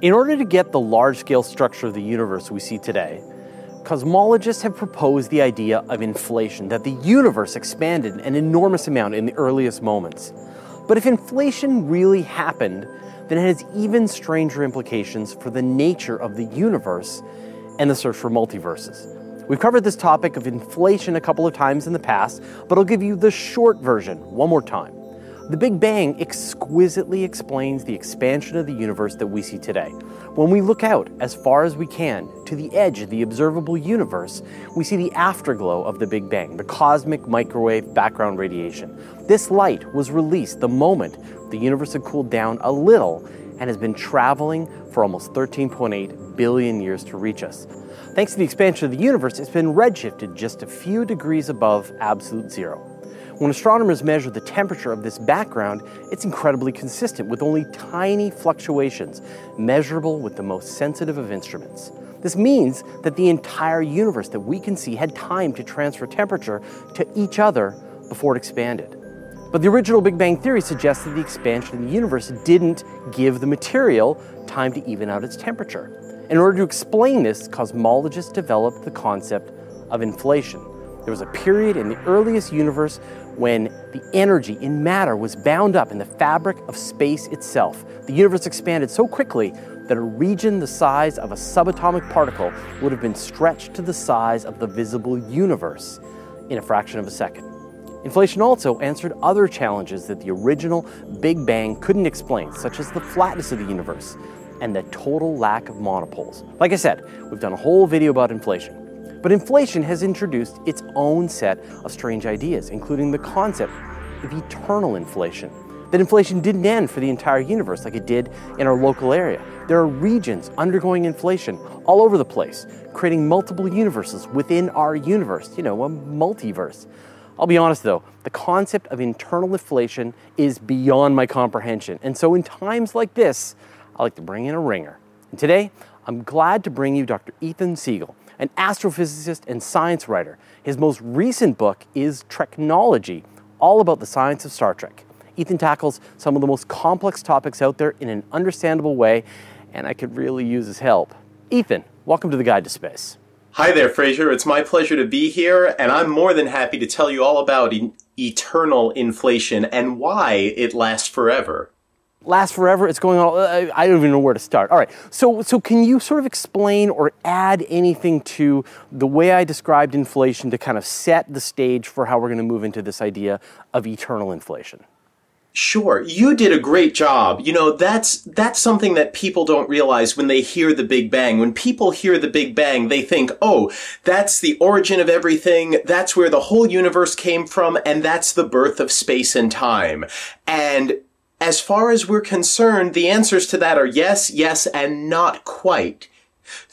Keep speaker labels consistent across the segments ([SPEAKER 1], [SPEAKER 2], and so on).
[SPEAKER 1] In order to get the large scale structure of the universe we see today, cosmologists have proposed the idea of inflation, that the universe expanded an enormous amount in the earliest moments. But if inflation really happened, then it has even stranger implications for the nature of the universe and the search for multiverses. We've covered this topic of inflation a couple of times in the past, but I'll give you the short version one more time. The Big Bang exquisitely explains the expansion of the universe that we see today. When we look out as far as we can to the edge of the observable universe, we see the afterglow of the Big Bang, the cosmic microwave background radiation. This light was released the moment the universe had cooled down a little and has been traveling for almost 13.8 billion years to reach us. Thanks to the expansion of the universe, it's been redshifted just a few degrees above absolute zero. When astronomers measure the temperature of this background, it's incredibly consistent with only tiny fluctuations, measurable with the most sensitive of instruments. This means that the entire universe that we can see had time to transfer temperature to each other before it expanded. But the original Big Bang theory suggests that the expansion of the universe didn't give the material time to even out its temperature. In order to explain this, cosmologists developed the concept of inflation. There was a period in the earliest universe when the energy in matter was bound up in the fabric of space itself. The universe expanded so quickly that a region the size of a subatomic particle would have been stretched to the size of the visible universe in a fraction of a second. Inflation also answered other challenges that the original Big Bang couldn't explain, such as the flatness of the universe and the total lack of monopoles. Like I said, we've done a whole video about inflation. But inflation has introduced its own set of strange ideas, including the concept of eternal inflation. That inflation didn't end for the entire universe like it did in our local area. There are regions undergoing inflation all over the place, creating multiple universes within our universe, you know, a multiverse. I'll be honest though, the concept of internal inflation is beyond my comprehension. And so in times like this, I like to bring in a ringer. And today, I'm glad to bring you Dr. Ethan Siegel an astrophysicist and science writer. His most recent book is Treknology, all about the science of Star Trek. Ethan tackles some of the most complex topics out there in an understandable way, and I could really use his help. Ethan, welcome to the Guide to Space.
[SPEAKER 2] Hi there, Fraser. It's my pleasure to be here, and I'm more than happy to tell you all about e- eternal inflation and why it lasts forever
[SPEAKER 1] last forever. It's going on. Uh, I don't even know where to start. All right. So, so can you sort of explain or add anything to the way I described inflation to kind of set the stage for how we're going to move into this idea of eternal inflation?
[SPEAKER 2] Sure, you did a great job. You know, that's that's something that people don't realize when they hear the Big Bang. When people hear the Big Bang, they think, "Oh, that's the origin of everything. That's where the whole universe came from, and that's the birth of space and time." And as far as we're concerned, the answers to that are yes, yes, and not quite.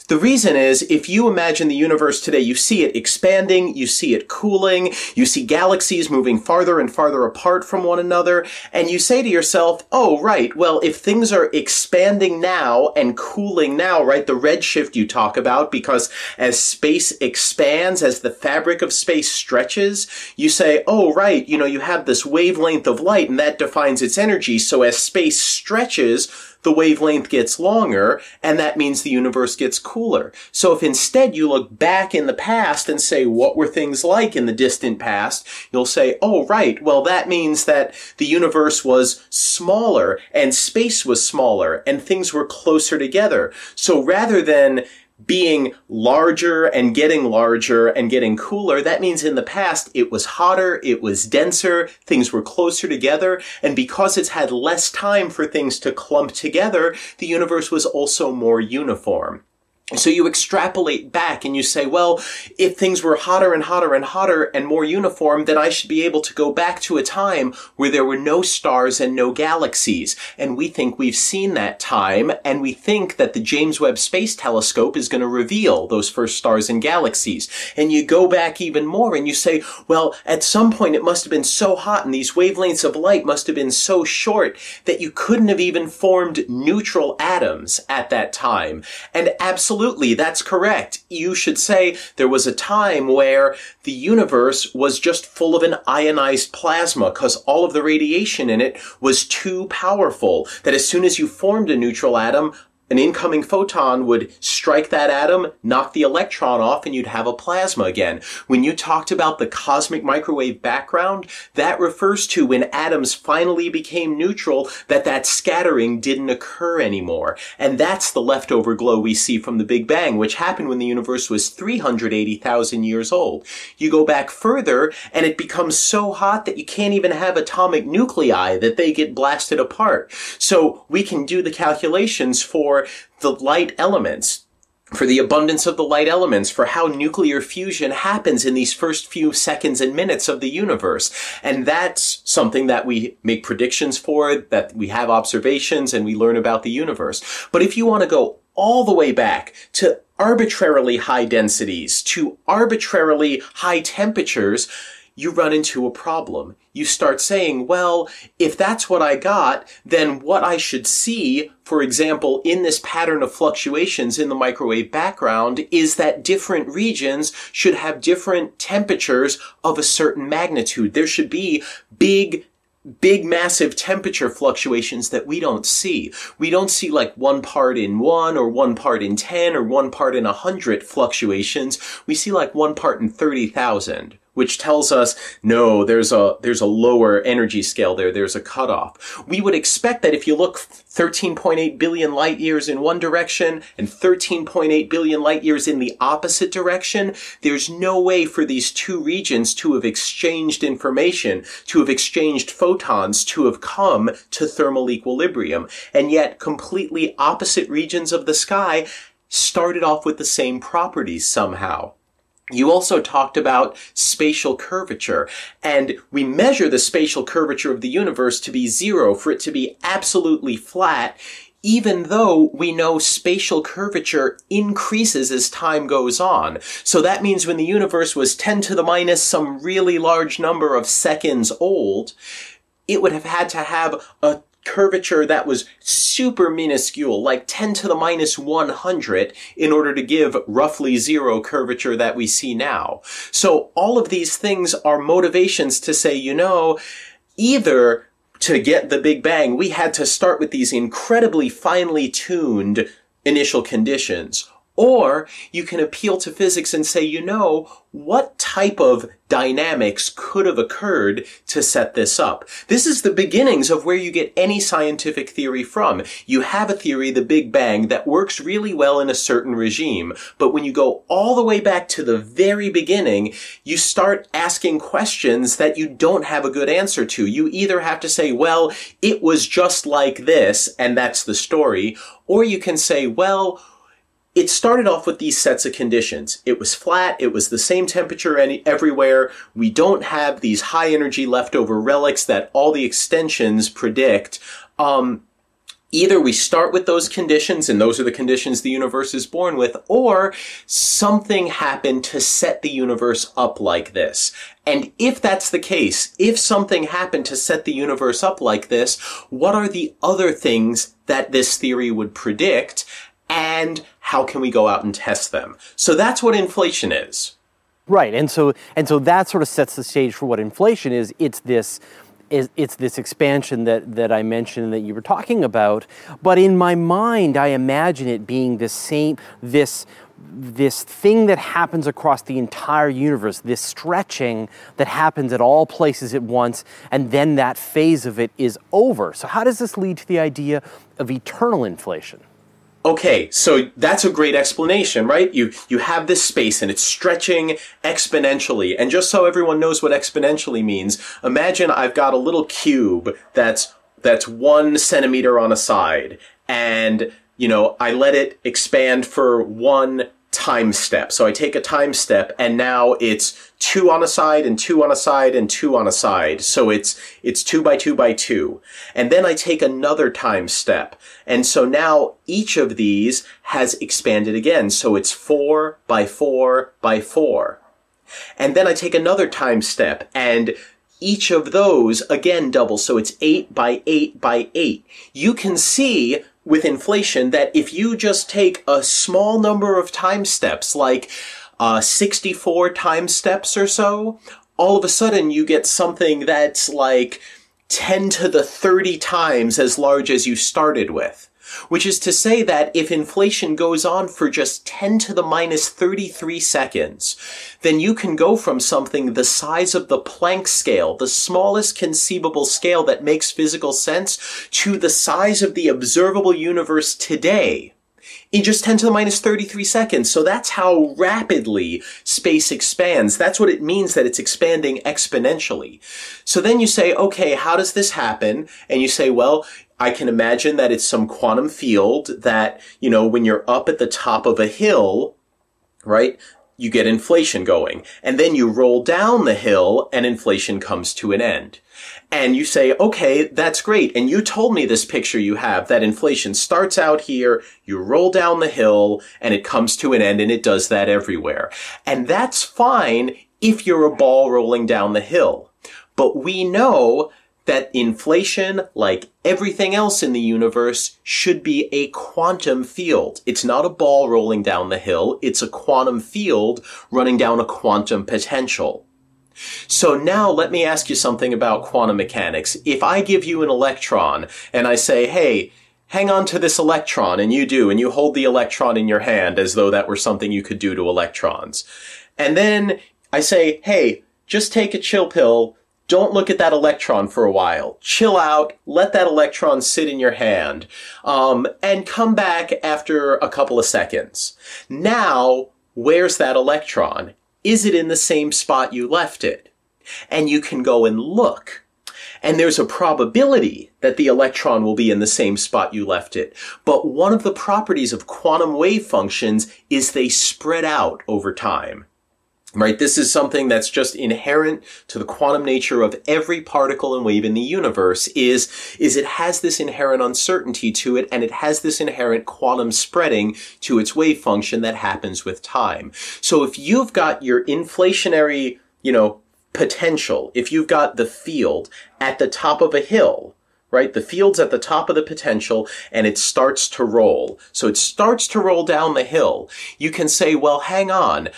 [SPEAKER 2] The reason is, if you imagine the universe today, you see it expanding, you see it cooling, you see galaxies moving farther and farther apart from one another, and you say to yourself, oh, right, well, if things are expanding now and cooling now, right, the redshift you talk about, because as space expands, as the fabric of space stretches, you say, oh, right, you know, you have this wavelength of light and that defines its energy, so as space stretches, the wavelength gets longer, and that means the universe gets cooler. So if instead you look back in the past and say, what were things like in the distant past? You'll say, oh, right, well, that means that the universe was smaller and space was smaller and things were closer together. So rather than being larger and getting larger and getting cooler, that means in the past it was hotter, it was denser, things were closer together, and because it's had less time for things to clump together, the universe was also more uniform. So you extrapolate back and you say, well, if things were hotter and hotter and hotter and more uniform, then I should be able to go back to a time where there were no stars and no galaxies. And we think we've seen that time, and we think that the James Webb Space Telescope is going to reveal those first stars and galaxies. And you go back even more and you say, well, at some point it must have been so hot and these wavelengths of light must have been so short that you couldn't have even formed neutral atoms at that time. And absolutely Absolutely, that's correct. You should say there was a time where the universe was just full of an ionized plasma because all of the radiation in it was too powerful that as soon as you formed a neutral atom, an incoming photon would strike that atom, knock the electron off, and you'd have a plasma again. When you talked about the cosmic microwave background, that refers to when atoms finally became neutral, that that scattering didn't occur anymore. And that's the leftover glow we see from the Big Bang, which happened when the universe was 380,000 years old. You go back further, and it becomes so hot that you can't even have atomic nuclei, that they get blasted apart. So we can do the calculations for for the light elements, for the abundance of the light elements, for how nuclear fusion happens in these first few seconds and minutes of the universe. And that's something that we make predictions for, that we have observations and we learn about the universe. But if you want to go all the way back to arbitrarily high densities, to arbitrarily high temperatures, you run into a problem. You start saying, well, if that's what I got, then what I should see, for example, in this pattern of fluctuations in the microwave background is that different regions should have different temperatures of a certain magnitude. There should be big big massive temperature fluctuations that we don't see. We don't see like one part in one or one part in 10 or one part in a hundred fluctuations. We see like one part in 30,000 which tells us no, there's a there's a lower energy scale there. There's a cutoff. We would expect that if you look 13.8 billion light years in one direction and 13.8 billion light years in the opposite direction, there's no way for these two regions to have exchanged information, to have exchanged photons, to have come to thermal equilibrium. And yet, completely opposite regions of the sky started off with the same properties somehow. You also talked about spatial curvature, and we measure the spatial curvature of the universe to be zero, for it to be absolutely flat, even though we know spatial curvature increases as time goes on. So that means when the universe was 10 to the minus some really large number of seconds old, it would have had to have a curvature that was super minuscule, like 10 to the minus 100, in order to give roughly zero curvature that we see now. So all of these things are motivations to say, you know, either to get the Big Bang, we had to start with these incredibly finely tuned initial conditions, or you can appeal to physics and say, you know, what type of dynamics could have occurred to set this up? This is the beginnings of where you get any scientific theory from. You have a theory, the Big Bang, that works really well in a certain regime. But when you go all the way back to the very beginning, you start asking questions that you don't have a good answer to. You either have to say, well, it was just like this, and that's the story, or you can say, well, it started off with these sets of conditions. It was flat. It was the same temperature any, everywhere. We don't have these high energy leftover relics that all the extensions predict. Um, either we start with those conditions and those are the conditions the universe is born with, or something happened to set the universe up like this. And if that's the case, if something happened to set the universe up like this, what are the other things that this theory would predict? And how can we go out and test them? So that's what inflation is.
[SPEAKER 1] Right. And so and so that sort of sets the stage for what inflation is. It's this is it's this expansion that, that I mentioned that you were talking about. But in my mind, I imagine it being the same this this thing that happens across the entire universe, this stretching that happens at all places at once, and then that phase of it is over. So how does this lead to the idea of eternal inflation?
[SPEAKER 2] Okay, so that's a great explanation, right? You you have this space and it's stretching exponentially. And just so everyone knows what exponentially means, imagine I've got a little cube that's that's one centimeter on a side, and you know I let it expand for one time step. So I take a time step and now it's two on a side and two on a side and two on a side. So it's, it's two by two by two. And then I take another time step. And so now each of these has expanded again. So it's four by four by four. And then I take another time step and each of those again doubles. So it's eight by eight by eight. You can see with inflation that if you just take a small number of time steps, like uh, 64 time steps or so, all of a sudden you get something that's like 10 to the 30 times as large as you started with. Which is to say that if inflation goes on for just 10 to the minus 33 seconds, then you can go from something the size of the Planck scale, the smallest conceivable scale that makes physical sense, to the size of the observable universe today in just 10 to the minus 33 seconds. So that's how rapidly space expands. That's what it means that it's expanding exponentially. So then you say, okay, how does this happen? And you say, well, I can imagine that it's some quantum field that, you know, when you're up at the top of a hill, right? You get inflation going. And then you roll down the hill and inflation comes to an end. And you say, okay, that's great. And you told me this picture you have that inflation starts out here, you roll down the hill, and it comes to an end, and it does that everywhere. And that's fine if you're a ball rolling down the hill. But we know that inflation, like everything else in the universe, should be a quantum field. It's not a ball rolling down the hill, it's a quantum field running down a quantum potential. So now let me ask you something about quantum mechanics. If I give you an electron and I say, hey, hang on to this electron, and you do, and you hold the electron in your hand as though that were something you could do to electrons. And then I say, hey, just take a chill pill, don't look at that electron for a while. Chill out, let that electron sit in your hand, um, and come back after a couple of seconds. Now, where's that electron? Is it in the same spot you left it? And you can go and look. And there's a probability that the electron will be in the same spot you left it. But one of the properties of quantum wave functions is they spread out over time right? This is something that's just inherent to the quantum nature of every particle and wave in the universe is, is it has this inherent uncertainty to it and it has this inherent quantum spreading to its wave function that happens with time. So if you've got your inflationary, you know, potential, if you've got the field at the top of a hill, right? The field's at the top of the potential and it starts to roll. So it starts to roll down the hill. You can say, well, hang on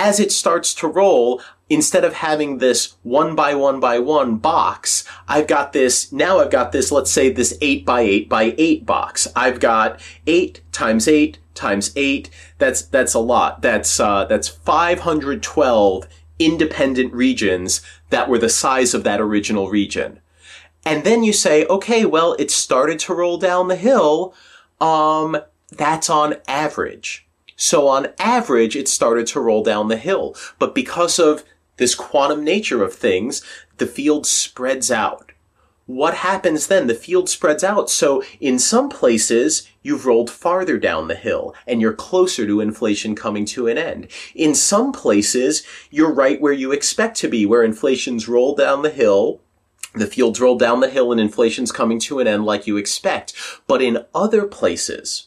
[SPEAKER 2] as it starts to roll, instead of having this one by one by one box, I've got this, now I've got this, let's say this eight by eight by eight box. I've got eight times eight times eight. That's, that's a lot. That's, uh, that's 512 independent regions that were the size of that original region. And then you say, okay, well, it started to roll down the hill. Um, that's on average. So on average, it started to roll down the hill. But because of this quantum nature of things, the field spreads out. What happens then? The field spreads out. So in some places, you've rolled farther down the hill and you're closer to inflation coming to an end. In some places, you're right where you expect to be, where inflation's rolled down the hill the fields rolled down the hill and inflation's coming to an end like you expect. But in other places,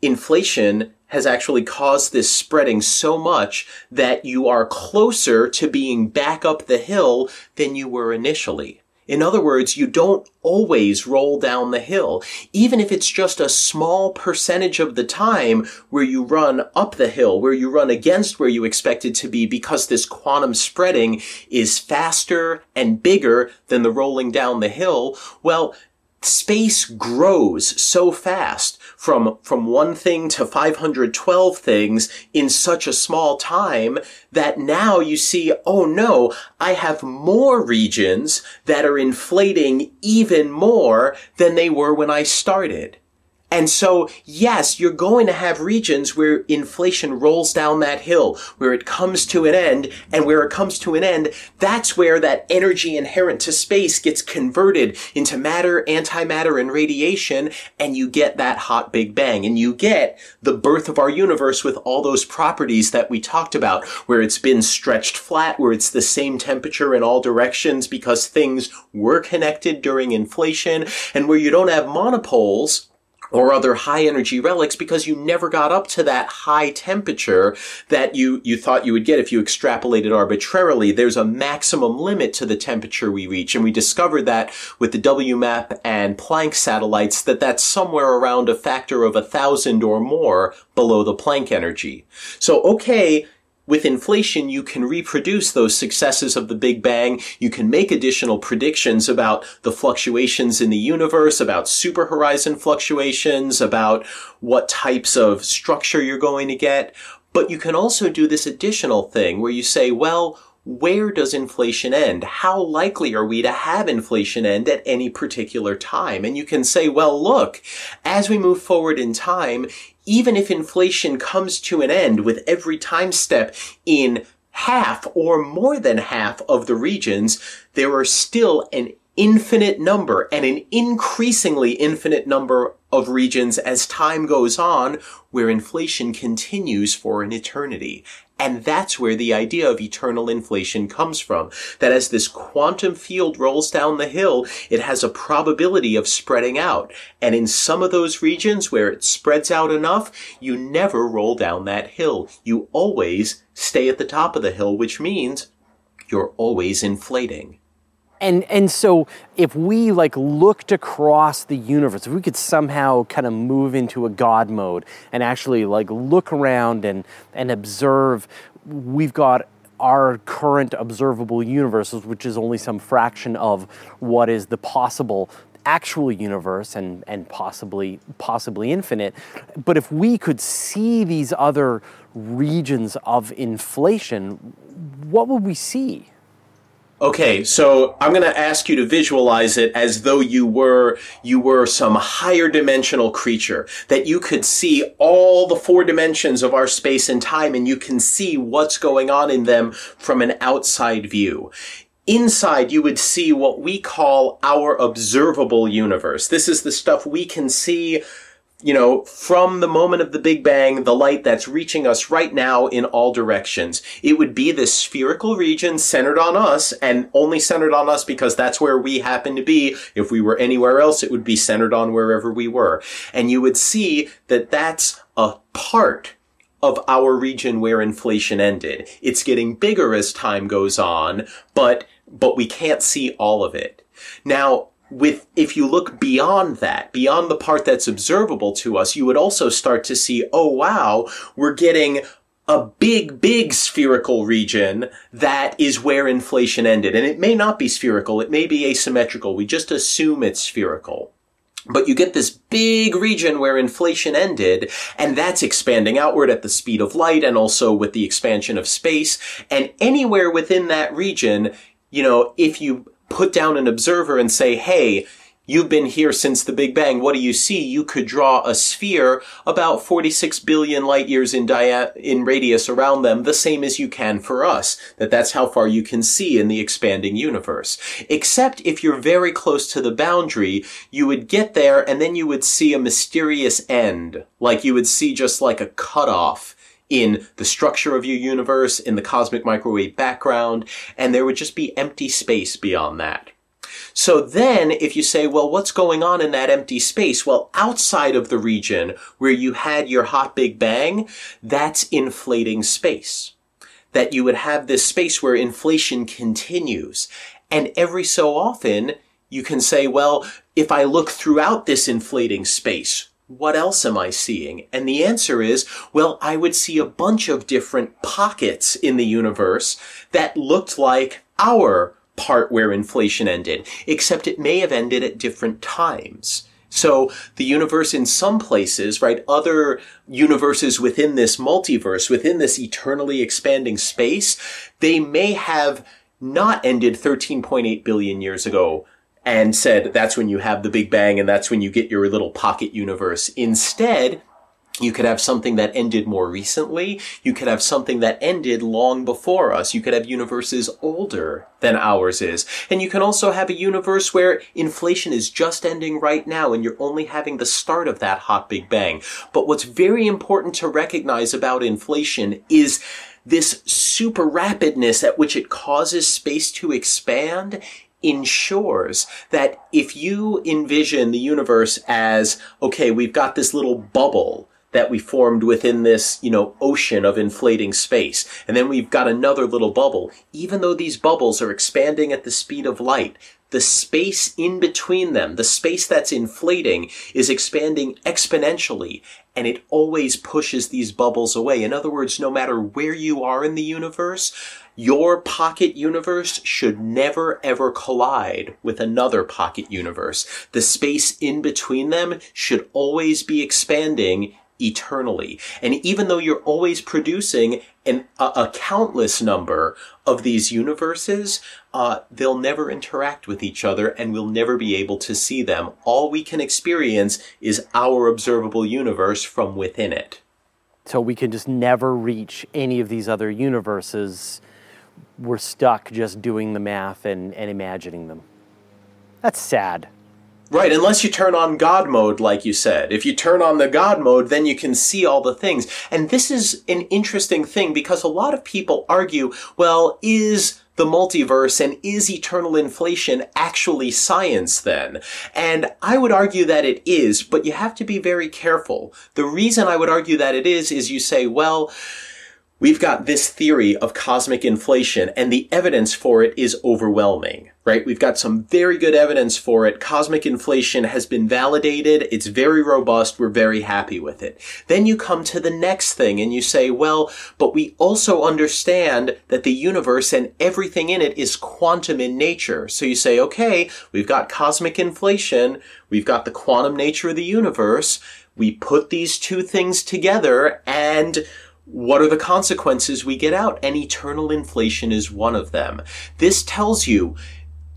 [SPEAKER 2] inflation has actually caused this spreading so much that you are closer to being back up the hill than you were initially. In other words, you don't always roll down the hill, even if it's just a small percentage of the time where you run up the hill, where you run against where you expected to be because this quantum spreading is faster and bigger than the rolling down the hill. Well, space grows so fast from, from one thing to 512 things in such a small time that now you see, oh no, I have more regions that are inflating even more than they were when I started. And so, yes, you're going to have regions where inflation rolls down that hill, where it comes to an end, and where it comes to an end, that's where that energy inherent to space gets converted into matter, antimatter, and radiation, and you get that hot Big Bang, and you get the birth of our universe with all those properties that we talked about, where it's been stretched flat, where it's the same temperature in all directions because things were connected during inflation, and where you don't have monopoles, or other high energy relics because you never got up to that high temperature that you, you thought you would get if you extrapolated arbitrarily. There's a maximum limit to the temperature we reach. And we discovered that with the WMAP and Planck satellites that that's somewhere around a factor of a thousand or more below the Planck energy. So, okay, with inflation, you can reproduce those successes of the Big Bang. You can make additional predictions about the fluctuations in the universe, about super horizon fluctuations, about what types of structure you're going to get. But you can also do this additional thing where you say, well, where does inflation end? How likely are we to have inflation end at any particular time? And you can say, well, look, as we move forward in time, even if inflation comes to an end with every time step in half or more than half of the regions, there are still an infinite number and an increasingly infinite number of regions as time goes on where inflation continues for an eternity. And that's where the idea of eternal inflation comes from. That as this quantum field rolls down the hill, it has a probability of spreading out. And in some of those regions where it spreads out enough, you never roll down that hill. You always stay at the top of the hill, which means you're always inflating.
[SPEAKER 1] And and so if we like looked across the universe, if we could somehow kind of move into a God mode and actually like look around and and observe, we've got our current observable universes, which is only some fraction of what is the possible actual universe and, and possibly possibly infinite. But if we could see these other regions of inflation, what would we see?
[SPEAKER 2] Okay, so I'm going to ask you to visualize it as though you were you were some higher dimensional creature that you could see all the four dimensions of our space and time and you can see what's going on in them from an outside view. Inside, you would see what we call our observable universe. This is the stuff we can see you know, from the moment of the Big Bang, the light that's reaching us right now in all directions. It would be this spherical region centered on us and only centered on us because that's where we happen to be. If we were anywhere else, it would be centered on wherever we were. And you would see that that's a part of our region where inflation ended. It's getting bigger as time goes on, but, but we can't see all of it. Now, with if you look beyond that beyond the part that's observable to us you would also start to see oh wow we're getting a big big spherical region that is where inflation ended. And it may not be spherical. It may be asymmetrical. We just assume it's spherical. But you get this big region where inflation ended, and that's expanding outward at the speed of light and also with the expansion of space. And anywhere within that region, you know, if you put down an observer and say, hey, you've been here since the Big Bang. What do you see? You could draw a sphere about 46 billion light years in dia- in radius around them, the same as you can for us. That that's how far you can see in the expanding universe. Except if you're very close to the boundary, you would get there and then you would see a mysterious end. Like you would see just like a cutoff in the structure of your universe, in the cosmic microwave background, and there would just be empty space beyond that. So then, if you say, well, what's going on in that empty space? Well, outside of the region where you had your hot Big Bang, that's inflating space. That you would have this space where inflation continues. And every so often, you can say, well, if I look throughout this inflating space, what else am I seeing? And the answer is, well, I would see a bunch of different pockets in the universe that looked like our part where inflation ended, except it may have ended at different times. So the universe in some places, right, other universes within this multiverse, within this eternally expanding space, they may have not ended 13.8 billion years ago, and said that's when you have the Big Bang and that's when you get your little pocket universe. Instead, you could have something that ended more recently. You could have something that ended long before us. You could have universes older than ours is. And you can also have a universe where inflation is just ending right now and you're only having the start of that hot Big Bang. But what's very important to recognize about inflation is this super rapidness at which it causes space to expand ensures that if you envision the universe as, okay, we've got this little bubble that we formed within this, you know, ocean of inflating space. And then we've got another little bubble. Even though these bubbles are expanding at the speed of light, the space in between them, the space that's inflating, is expanding exponentially, and it always pushes these bubbles away. In other words, no matter where you are in the universe, your pocket universe should never ever collide with another pocket universe. The space in between them should always be expanding eternally. And even though you're always producing an, a, a countless number of these universes, uh, they'll never interact with each other and we'll never be able to see them. All we can experience is our observable universe from within it.
[SPEAKER 1] So we can just never reach any of these other universes. We're stuck just doing the math and, and imagining them. That's sad.
[SPEAKER 2] Right, unless you turn on God mode, like you said. If you turn on the God mode, then you can see all the things. And this is an interesting thing because a lot of people argue, well, is the multiverse and is eternal inflation actually science then? And I would argue that it is, but you have to be very careful. The reason I would argue that it is, is you say, well, we've got this theory of cosmic inflation and the evidence for it is overwhelming, right? We've got some very good evidence for it. Cosmic inflation has been validated. It's very robust. We're very happy with it. Then you come to the next thing and you say, well, but we also understand that the universe and everything in it is quantum in nature. So you say, okay, we've got cosmic inflation. We've got the quantum nature of the universe. We put these two things together and what are the consequences we get out? And eternal inflation is one of them. This tells you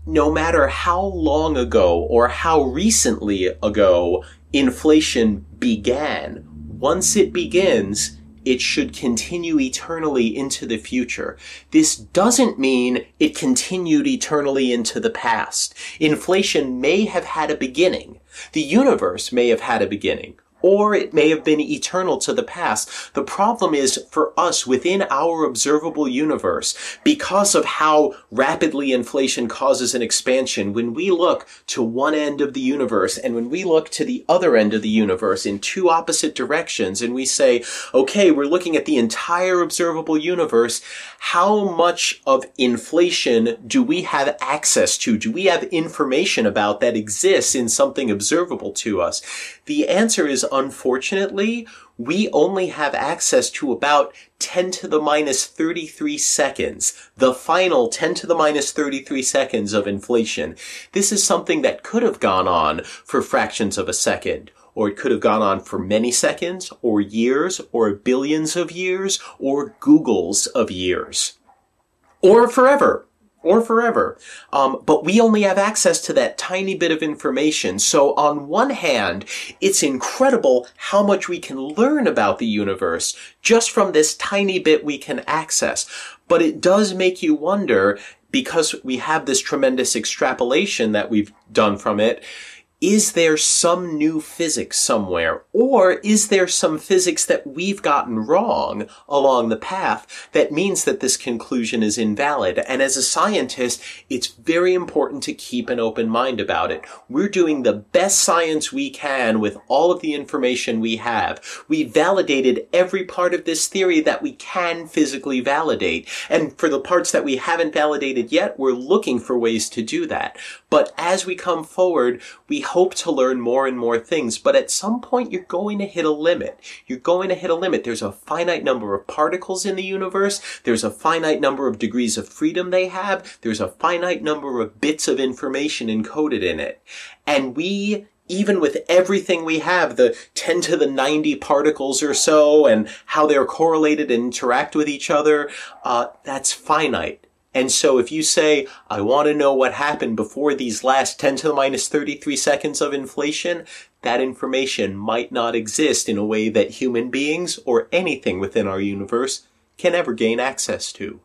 [SPEAKER 2] no matter how long ago or how recently ago inflation began, once it begins, it should continue eternally into the future. This doesn't mean it continued eternally into the past. Inflation may have had a beginning. The universe may have had a beginning or it may have been eternal to the past. The problem is for us within our observable universe, because of how rapidly inflation causes an expansion, when we look to one end of the universe and when we look to the other end of the universe in two opposite directions and we say, okay, we're looking at the entire observable universe, how much of inflation do we have access to? Do we have information about that exists in something observable to us? The answer is unfortunately, we only have access to about 10 to the minus 33 seconds, the final 10 to the minus 33 seconds of inflation. This is something that could have gone on for fractions of a second, or it could have gone on for many seconds, or years, or billions of years, or googols of years. Or forever or forever. Um, but we only have access to that tiny bit of information. So on one hand, it's incredible how much we can learn about the universe just from this tiny bit we can access. But it does make you wonder, because we have this tremendous extrapolation that we've done from it, is there some new physics somewhere? Or is there some physics that we've gotten wrong along the path that means that this conclusion is invalid? And as a scientist, it's very important to keep an open mind about it. We're doing the best science we can with all of the information we have. We validated every part of this theory that we can physically validate. And for the parts that we haven't validated yet, we're looking for ways to do that. But as we come forward, we hope to learn more and more things, but at some point you're going to hit a limit. You're going to hit a limit. There's a finite number of particles in the universe. There's a finite number of degrees of freedom they have. There's a finite number of bits of information encoded in it. And we even with everything we have, the 10 to the 90 particles or so, and how they're correlated and interact with each other, uh, that's finite. And so if you say, I want to know what happened before these last 10 to the minus 33 seconds of inflation, that information might not exist in a way that human beings or anything within our universe can ever gain access to.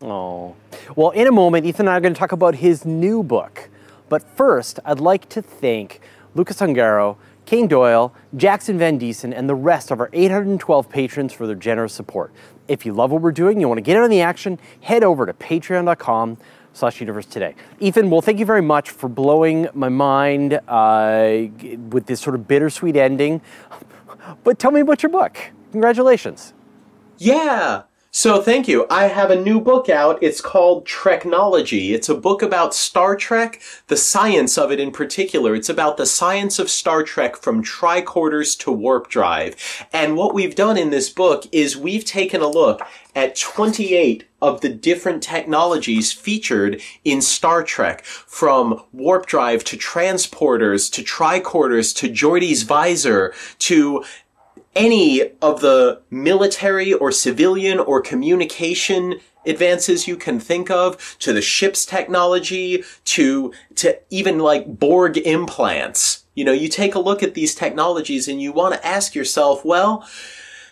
[SPEAKER 1] Oh. Well, in a moment, Ethan and I are going to talk about his new book. But first, I'd like to thank Lucas Ungaro, Kane Doyle, Jackson Van Diesen, and the rest of our 812 patrons for their generous support. If you love what we're doing, you want to get in on the action, head over to patreon.com slash universe today. Ethan, well, thank you very much for blowing my mind uh, with this sort of bittersweet ending. But tell me about your book. Congratulations.
[SPEAKER 2] Yeah. So thank you. I have a new book out. It's called Treknology. It's a book about Star Trek, the science of it in particular. It's about the science of Star Trek from tricorders to warp drive. And what we've done in this book is we've taken a look at 28 of the different technologies featured in Star Trek, from warp drive to transporters to tricorders to Geordi's visor to any of the military or civilian or communication advances you can think of to the ship's technology to to even like Borg implants. You know, you take a look at these technologies and you want to ask yourself, well,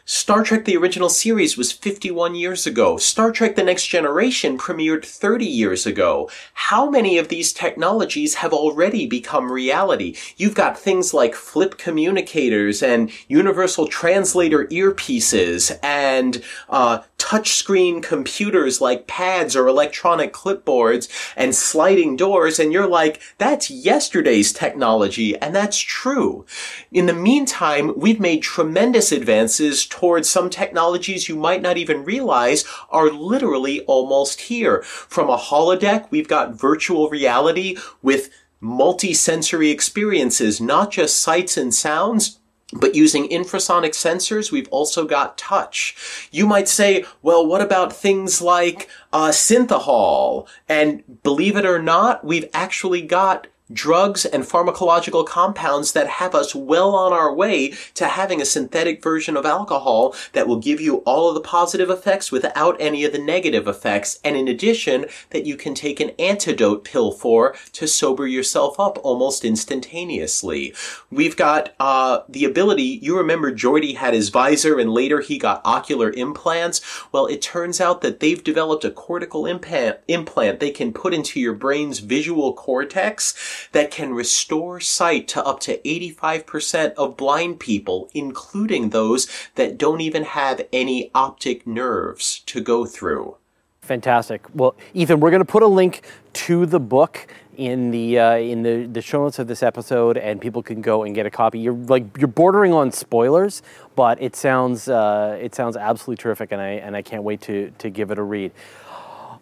[SPEAKER 2] Star Trek the original series was 51 years ago. Star Trek the Next Generation premiered 30 years ago. How many of these technologies have already become reality? You've got things like flip communicators and universal translator earpieces and uh, touchscreen computers like pads or electronic clipboards and sliding doors and you're like, that's yesterday's technology and that's true. In the meantime, we've made tremendous advances towards some technologies you might not even realize are literally almost here. From a holodeck, we've got virtual reality with multi-sensory experiences, not just sights and sounds, but using infrasonic sensors, we've also got touch. You might say, well, what about things like uh, synthahol? And believe it or not, we've actually got drugs and pharmacological compounds that have us well on our way to having a synthetic version of alcohol that will give you all of the positive effects without any of the negative effects. And in addition, that you can take an antidote pill for to sober yourself up almost instantaneously. We've got uh, the ability, you remember Geordi had his visor and later he got ocular implants. Well, it turns out that they've developed a cortical implant they can put into your brain's visual cortex that can restore sight to up to 85% of blind people, including those that don't even have any optic nerves to go through.
[SPEAKER 1] Fantastic. Well, Ethan, we're going to put a link to the book in the uh, in the, the show notes of this episode, and people can go and get a copy. You're like you're bordering on spoilers, but it sounds uh, it sounds absolutely terrific, and I and I can't wait to to give it a read.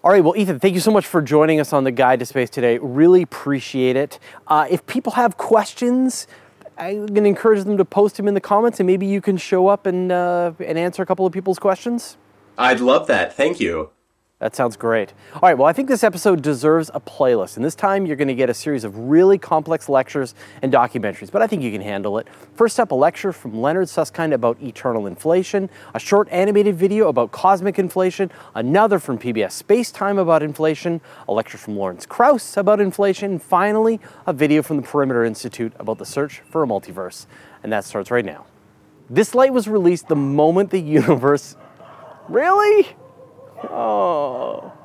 [SPEAKER 1] All right, well, Ethan, thank you so much for joining us on the Guide to Space today. Really appreciate it. Uh, if people have questions, I'm going to encourage them to post them in the comments, and maybe you can show up and uh, and answer a couple of people's questions.
[SPEAKER 2] I'd love that. Thank you.
[SPEAKER 1] That sounds great. All right, well, I think this episode deserves a playlist. And this time you're going to get a series of really complex lectures and documentaries, but I think you can handle it. First up, a lecture from Leonard Susskind about eternal inflation, a short animated video about cosmic inflation, another from PBS Space Time about inflation, a lecture from Lawrence Krauss about inflation, and finally, a video from the Perimeter Institute about the search for a multiverse. And that starts right now. This light was released the moment the universe. Really? Oh.